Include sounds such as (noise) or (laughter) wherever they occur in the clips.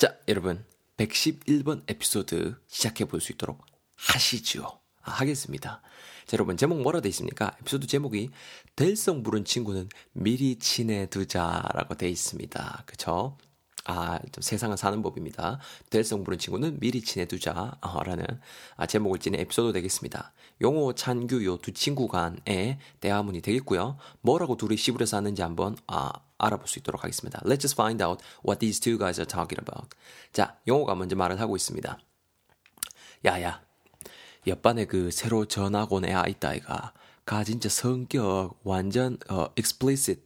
자, 여러분. 111번 에피소드 시작해 볼 수 있도록 하시죠. 아, 하겠습니다. 자, 여러분, 제목 뭐라 돼 있습니까? 에피소드 제목이 될성 부른 친구는 미리 친해두자라고 돼 있습니다. 그쵸? 아, 세상은 사는 법입니다. 될성 부른 친구는 미리 친해두자. 어, 라는 아, 제목을 지닌 에피소드 되겠습니다. 용호, 찬규 요 두 친구 간의 대화문이 되겠고요. 뭐라고 둘이 시부려서 하는지 한번 아, 알아볼 수 있도록 하겠습니다. Let's just find out what these two guys are talking about. 자, 용호가 먼저 말을 하고 있습니다. 야야, 옆반에 그 새로 전학 온 애아 있다 아이가. 가 진짜 성격 완전 어 explicit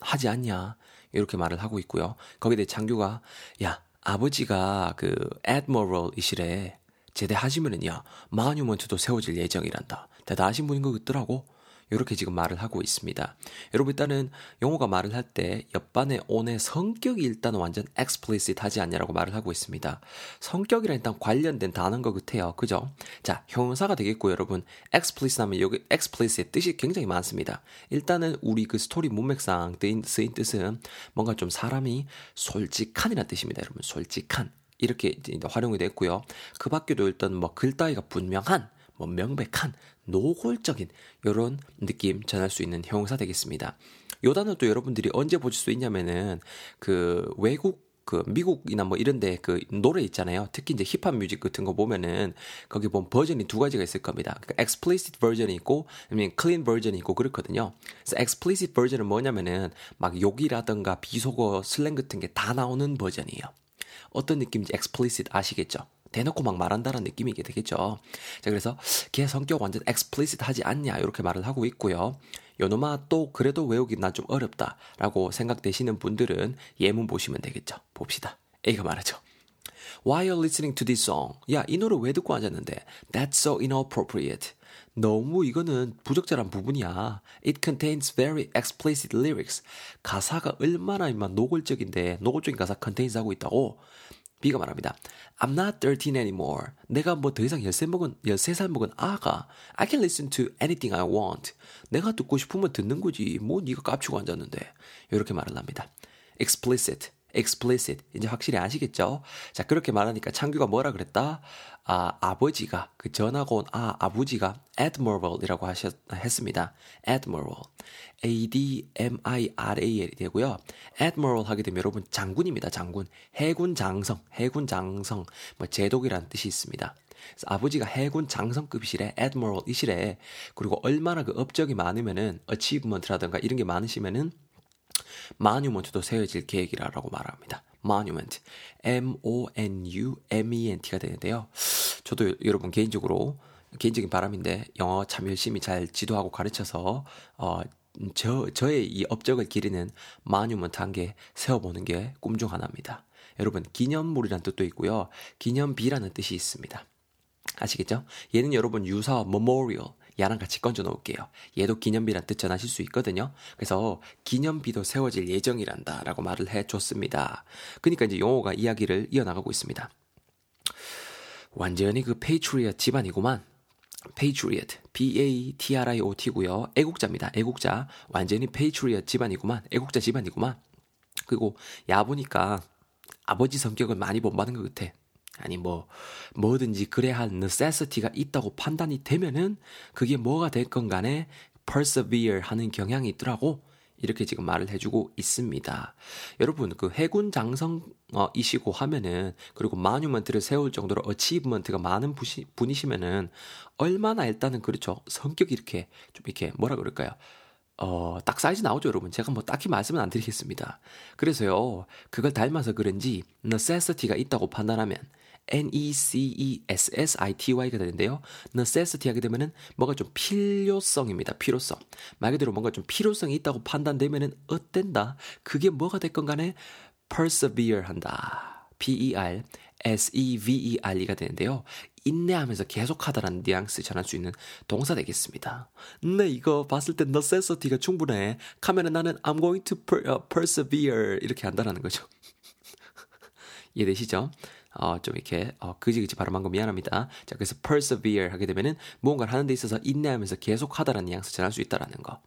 하지 않냐? 이렇게 말을 하고 있고요. 거기에 대해 장규가 야 아버지가 그 admiral이시래 제대하시면은요 마뉴먼트도 세워질 예정이란다. 대단하신 분인 것 같더라고. 이렇게 지금 말을 하고 있습니다. 여러분 일단은 용호가 말을 할 때 옆반의 온의 성격이 일단 완전 explicit 하지 않냐라고 말을 하고 있습니다. 성격이랑 일단 관련된 단어인 것 같아요. 그죠? 자, 형용사가 되겠고 여러분 explicit 하면 여기 explicit 뜻이 굉장히 많습니다. 일단은 우리 그 스토리 문맥상 쓰인 뜻은 뭔가 좀 사람이 솔직한이라는 뜻입니다. 여러분 솔직한 이렇게 활용이 됐고요. 그 밖에도 일단 뭐 글따위가 분명한 뭐 명백한 노골적인 이런 느낌 전할 수 있는 형용사 되겠습니다. 요 단어도 여러분들이 언제 보실 수 있냐면은 그 외국 그 미국이나 뭐 이런데 그 노래 있잖아요. 특히 이제 힙합 뮤직 같은 거 보면은 거기 보면 버전이 두 가지가 있을 겁니다. 그러니까 explicit 버전이 있고 아니면 clean 버전이 있고 그렇거든요. 그래서 explicit 버전은 뭐냐면은 막 욕이라든가 비속어 슬랭 같은 게 다 나오는 버전이에요. 어떤 느낌인지 explicit 아시겠죠? 대놓고 막 말한다는 느낌이게 되겠죠. 자, 그래서 걔 성격 완전 explicit 하지 않냐, 이렇게 말을 하고 있고요. 요놈아 또 그래도 외우기 난 좀 어렵다라고 생각되시는 분들은 예문 보시면 되겠죠. 봅시다. A가 말하죠. Why are listening to this song? 야, 이 노래 왜 듣고 앉았는데? That's so inappropriate. 너무 이거는 부적절한 부분이야. It contains very explicit lyrics. 가사가 얼마나 임만 노골적인데 노골적인 가사 contains 하고 있다고. B가 말합니다. I'm not 13 anymore. 내가 뭐 더 이상 13 먹은, 13살 먹은 아가. I can listen to anything I want. 내가 듣고 싶으면 듣는 거지. 뭐 네가 깝치고 앉았는데. 이렇게 말을 합니다. explicit. Explicit. 이제 확실히 아시겠죠? 자, 그렇게 말하니까 창규가 뭐라 그랬다? 아, 아버지가, 그 전하고 온 아, 아버지가 admiral이라고 하셨, 했습니다. admiral. A-D-M-I-R-A-L이 되고요. admiral 하게 되면 여러분 장군입니다. 장군. 해군 장성, 해군 장성, 뭐 제독이라는 뜻이 있습니다. 아버지가 해군 장성급이시래, admiral이시래. 그리고 얼마나 그 업적이 많으면은 achievement라든가 이런 게 많으시면은 마뉴먼트도 세워질 계획이라고 말합니다. monument, M-O-N-U-M-E-N-T가 되는데요. 저도 여러분 개인적으로 개인적인 바람인데 영어 참 열심히 잘 지도하고 가르쳐서 어, 저 저의 이 업적을 기리는 마뉴먼트 한 개 세워보는 게 꿈 중 하나입니다. 여러분 기념물이란 뜻도 있고요, 기념비라는 뜻이 있습니다. 아시겠죠? 얘는 여러분 유사 memorial 야랑 같이 건져 놓을게요. 얘도 기념비란 뜻 전하실 수 있거든요. 그래서 기념비도 세워질 예정이란다 라고 말을 해줬습니다. 그러니까 이제 용호가 이야기를 이어나가고 있습니다. 완전히 그 patriot 집안이구만. Patriot, P-A-T-R-I-O-T고요. 애국자입니다. 애국자. 완전히 Patriot 집안이구만. 애국자 집안이구만. 그리고 야 보니까 아버지 성격을 많이 본받은 것 같아. 아니 뭐 뭐든지 그래야 할 necessity가 있다고 판단이 되면은 그게 뭐가 될 건 간에 persevere 하는 경향이 있더라고. 이렇게 지금 말을 해주고 있습니다. 여러분, 그 해군 장성이시고 하면은, 그리고 monument를 세울 정도로 achievement가 많은 부시, 분이시면은, 얼마나 일단은 그렇죠. 성격이 이렇게, 좀 이렇게, 뭐라 그럴까요? 어, 딱 사이즈 나오죠, 여러분. 제가 뭐 딱히 말씀은 안 드리겠습니다. 그래서요, 그걸 닮아서 그런지, necessity가 있다고 판단하면, N-E-C-E-S-S-I-T-Y가 되는데요. necessity 하게 되면은 뭐가 좀 필요성입니다. 필요성. 말 그대로 뭔가 좀 필요성이 있다고 판단되면은 어땠다? 그게 뭐가 됐건 간에 persevere 한다. P-E-R S-E-V-E-R-E가 되는데요. 인내하면서 계속하다라는 뉘앙스 전할 수 있는 동사 되겠습니다. 네, 이거 봤을 때 necessity가 충분해. 카면은 나는 I'm going to per, uh, persevere 이렇게 한다라는 거죠. (laughs) 이해되시죠? 어, 좀 이렇게, 어, 그지그지 발음한 거 미안합니다. 자, 그래서 persevere 하게 되면은 무언가를 하는 데 있어서 인내하면서 계속 하다라는 뉘앙스 전할 수 있다라는 거.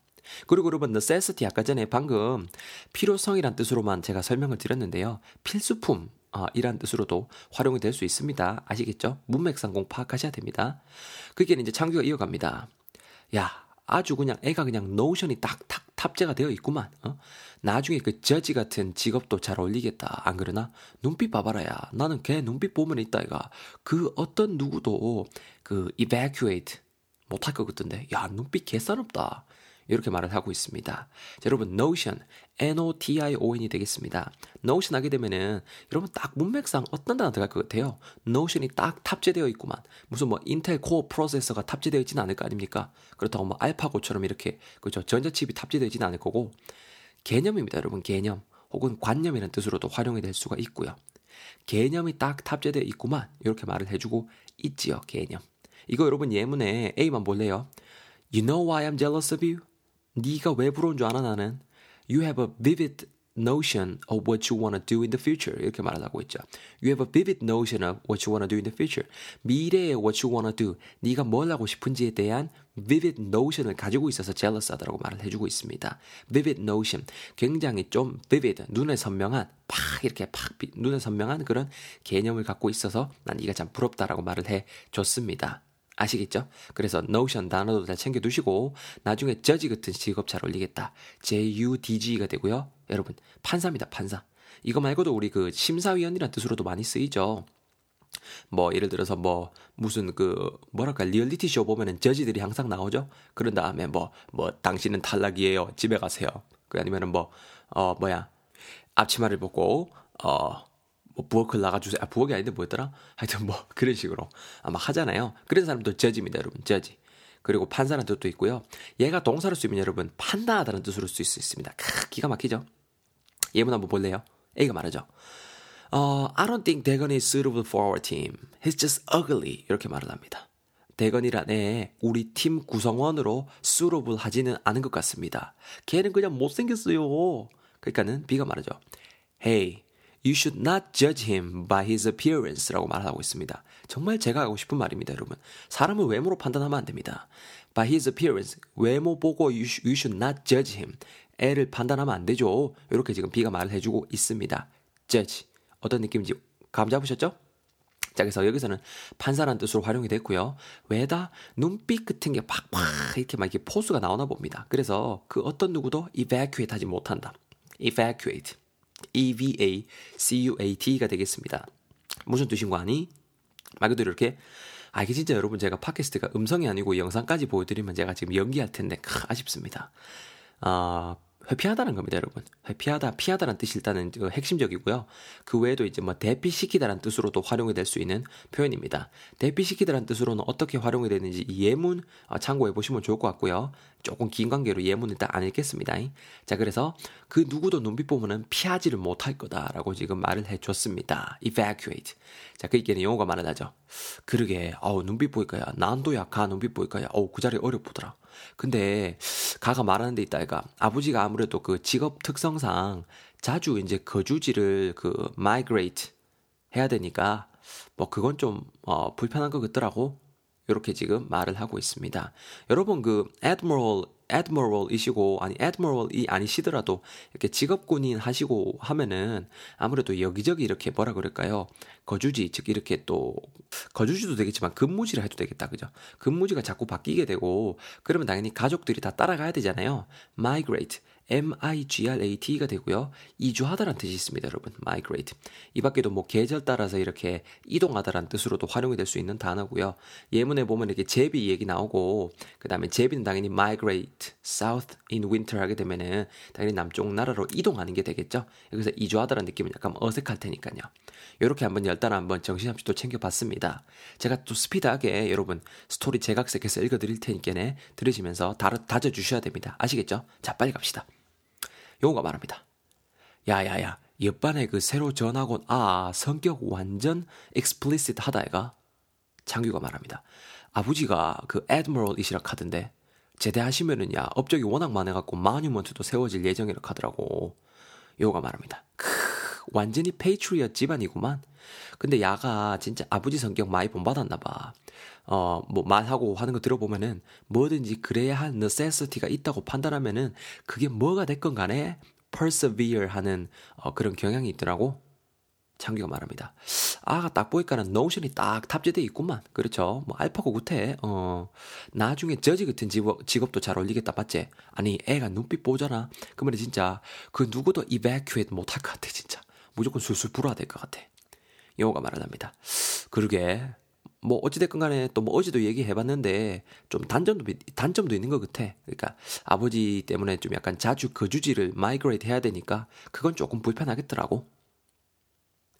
그리고 여러분, necessity 아까 전에 방금 필요성이란 뜻으로만 제가 설명을 드렸는데요. 필수품 어, 이란 뜻으로도 활용이 될 수 있습니다. 아시겠죠? 문맥상공 파악하셔야 됩니다. 그게 이제 창규가 이어갑니다. 야, 아주 그냥 애가 그냥 노션이 딱딱 탑재가 되어 있구만. 어? 나중에 그 저지 같은 직업도 잘 어울리겠다. 안 그러나? 눈빛 봐봐라야. 나는 걔 눈빛 보면 있다 이가. 그 어떤 누구도 그 evacuate 못할 것 같던데. 야, 눈빛 개싸롭다. 이렇게 말을 하고 있습니다. 자, 여러분 Notion, N-O-T-I-O-N이 되겠습니다. Notion 하게 되면은 여러분 딱 문맥상 어떤 단어 들어갈 것 같아요? Notion이 딱 탑재되어 있구만. 무슨 뭐 인텔 코어 프로세서가 탑재되어 있지는 않을 거 아닙니까? 그렇다고 뭐 알파고처럼 이렇게 그죠 전자칩이 탑재되어 있지는 않을 거고 개념입니다, 여러분 개념 혹은 관념이라는 뜻으로도 활용이 될 수가 있고요. 개념이 딱 탑재되어 있구만 이렇게 말을 해주고 있지요 개념. 이거 여러분 예문에 A만 볼래요? You know why I'm jealous of you? 네가 왜 부러운 줄 알아 나는? You have a vivid notion of what you want to do in the future. 이렇게 말을 하고 있죠. You have a vivid notion of what you want to do in the future. 미래에 what you want to do. 네가 뭘 하고 싶은지에 대한 vivid notion을 가지고 있어서 jealous 하다라고 말을 해주고 있습니다. vivid notion. 굉장히 좀 vivid, 눈에 선명한, 팍 이렇게 팍 눈에 선명한 그런 개념을 갖고 있어서 난 네가 참 부럽다라고 말을 해줬습니다. 아시겠죠? 그래서 notion 단어도 잘 챙겨두시고 나중에 저지 같은 직업 잘 어울리겠다. JUDG가 되고요. 여러분 판사입니다. 판사. 이거 말고도 우리 그 심사위원이라는 뜻으로도 많이 쓰이죠. 뭐 예를 들어서 뭐 무슨 그 뭐랄까 리얼리티 쇼 보면은 저지들이 항상 나오죠. 그런 다음에 뭐뭐 뭐 당신은 탈락이에요. 집에 가세요. 그 아니면은 뭐어 뭐야 앞치마를 벗고 어 뭐 부엌을 나가주세요. 아, 부엌이 아닌데 뭐였더라? 하여튼 뭐 (laughs) 그런 식으로 아마 하잖아요. 그런 사람도 저지입니다, 여러분. 저지. 그리고 판사라는 뜻도 있고요. 얘가 동사로 쓰면 여러분 판단하다는 뜻으로 쓸 수 있습니다. 크, 기가 막히죠? 예문 한번 볼래요? A가 말하죠. 어, I don't think 대건이 suitable for our team. He's just ugly. 이렇게 말을 합니다. 대건이란 애 우리 팀 구성원으로 suitable 하지는 않은 것 같습니다. 걔는 그냥 못생겼어요. 그러니까는 B가 말하죠. Hey, You should not judge him by his appearance라고 말하고 있습니다. 정말 제가 하고 싶은 말입니다, 여러분. 사람을 외모로 판단하면 안 됩니다. By his appearance, 외모 보고 you, you should not judge him. 애를 판단하면 안 되죠. 이렇게 지금 B가 말을 해주고 있습니다. judge. 어떤 느낌인지 감 잡으셨죠? 자, 그래서 여기서는 판사라는 뜻으로 활용이 됐고요. 왜다 눈빛 같은 게 팍팍 이렇게 막 이렇게 포수가 나오나 봅니다. 그래서 그 어떤 누구도 evacuate 하지 못한다. evacuate. EVACUAT가 되겠습니다. 무슨 뜻인 거 아니? 말 그대로 이렇게 아 이게 진짜 여러분 제가 팟캐스트가 음성이 아니고 영상까지 보여드리면 제가 지금 연기할 텐데 크, 아쉽습니다. 아 회피하다는 겁니다, 여러분. 회피하다, 피하다라는 뜻이 일단은 그 핵심적이고요. 그 외에도 이제 뭐 대피시키다라는 뜻으로도 활용이 될 수 있는 표현입니다. 대피시키다라는 뜻으로는 어떻게 활용이 되는지 예문 어, 참고해 보시면 좋을 것 같고요. 조금 긴 관계로 예문 일단 안 읽겠습니다. 자, 그래서 그 누구도 눈빛 보면은 피하지를 못할 거다라고 지금 말을 해줬습니다. evacuate. 자, 그 얘기는 말을 하죠. 그러게, 어우, 눈빛 보니까야, 난도 약한 눈빛 보니까야, 어우, 그 자리 어렵더라. 근데 가가 말하는 데 있다 아이가 아버지가 아무래도 그 직업 특성상 자주 이제 거주지를 그 migrate 해야 되니까 뭐 그건 좀 어, 불편한 것 같더라고. 이렇게 지금 말을 하고 있습니다. 여러분 그 admiral admiral이시고 아니 admiral이 아니시더라도 이렇게 직업 군인 하시고 하면은 아무래도 여기저기 이렇게 뭐라 그럴까요? 거주지 즉 이렇게 또 거주지도 되겠지만 근무지를 해도 되겠다 그죠? 근무지가 자꾸 바뀌게 되고 그러면 당연히 가족들이 다 따라가야 되잖아요. migrate migrate가 되고요. 이주하다라는 뜻이 있습니다, 여러분. migrate. 이 밖에도 뭐 계절 따라서 이렇게 이동하다라는 뜻으로도 활용이 될 수 있는 단어고요. 예문에 보면 이렇게 제비 얘기 나오고 그다음에 제비는 당연히 migrate south in winter 하게 되면은 당연히 남쪽 나라로 이동하는 게 되겠죠. 여기서 이주하다라는 느낌은 약간 어색할 테니까요. 이렇게 한번 열단 한번 정신없이 또 챙겨봤습니다. 제가 또 스피드하게 여러분 스토리 제각색해서 읽어드릴 테니까 들으시면서 다져주셔야 됩니다. 아시겠죠? 자, 빨리 갑시다. 용어가 말합니다. 야야야, 옆반에 그 새로 전학 온 아, 성격 완전 explicit 하다 아이가 장규가 말합니다. 아버지가 그 admiral이시라 카던데 제대하시면은 야 업적이 워낙 많아갖고 monument도 세워질 예정이라 카더라고. 요가 말합니다. 크, 완전히 patriot 집안이구만. 근데 야가 진짜 아버지 성격 많이 본받았나 봐. 어, 뭐 말하고 하는 거 들어보면은 뭐든지 그래야 할 necessity가 있다고 판단하면은 그게 뭐가 됐건 간에 persevere 하는 어, 그런 경향이 있더라고. 창규가 말합니다. 아가 딱 보니까는 노션이 딱 탑재돼 있구만. 그렇죠. 뭐 알파고 구태. 어 나중에 저지 같은 직업, 직업도 잘 어울리겠다 맞지? 아니 애가 눈빛 보잖아. 그러면 진짜 그 누구도 이베큐에이트 못할 것 같아 진짜. 무조건 술술 불어야 될 것 같아. 영호가 말합니다. 그러게 뭐 어찌됐건 간에 또 뭐 어제도 얘기해봤는데 좀 단점도 단점도 있는 것 같아. 그러니까 아버지 때문에 좀 약간 자주 거주지를 migrate 해야 되니까 그건 조금 불편하겠더라고.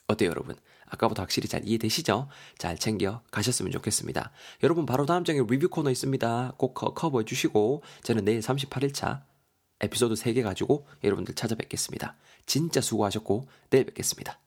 어때요, 여러분? 아까부터 확실히 잘 이해되시죠? 잘 챙겨 가셨으면 좋겠습니다. 여러분, 바로 다음 장에 리뷰 코너 있습니다. 꼭 커버해 주시고, 저는 내일 38일차 에피소드 3개 가지고 여러분들 찾아뵙겠습니다. 진짜 수고하셨고, 내일 뵙겠습니다.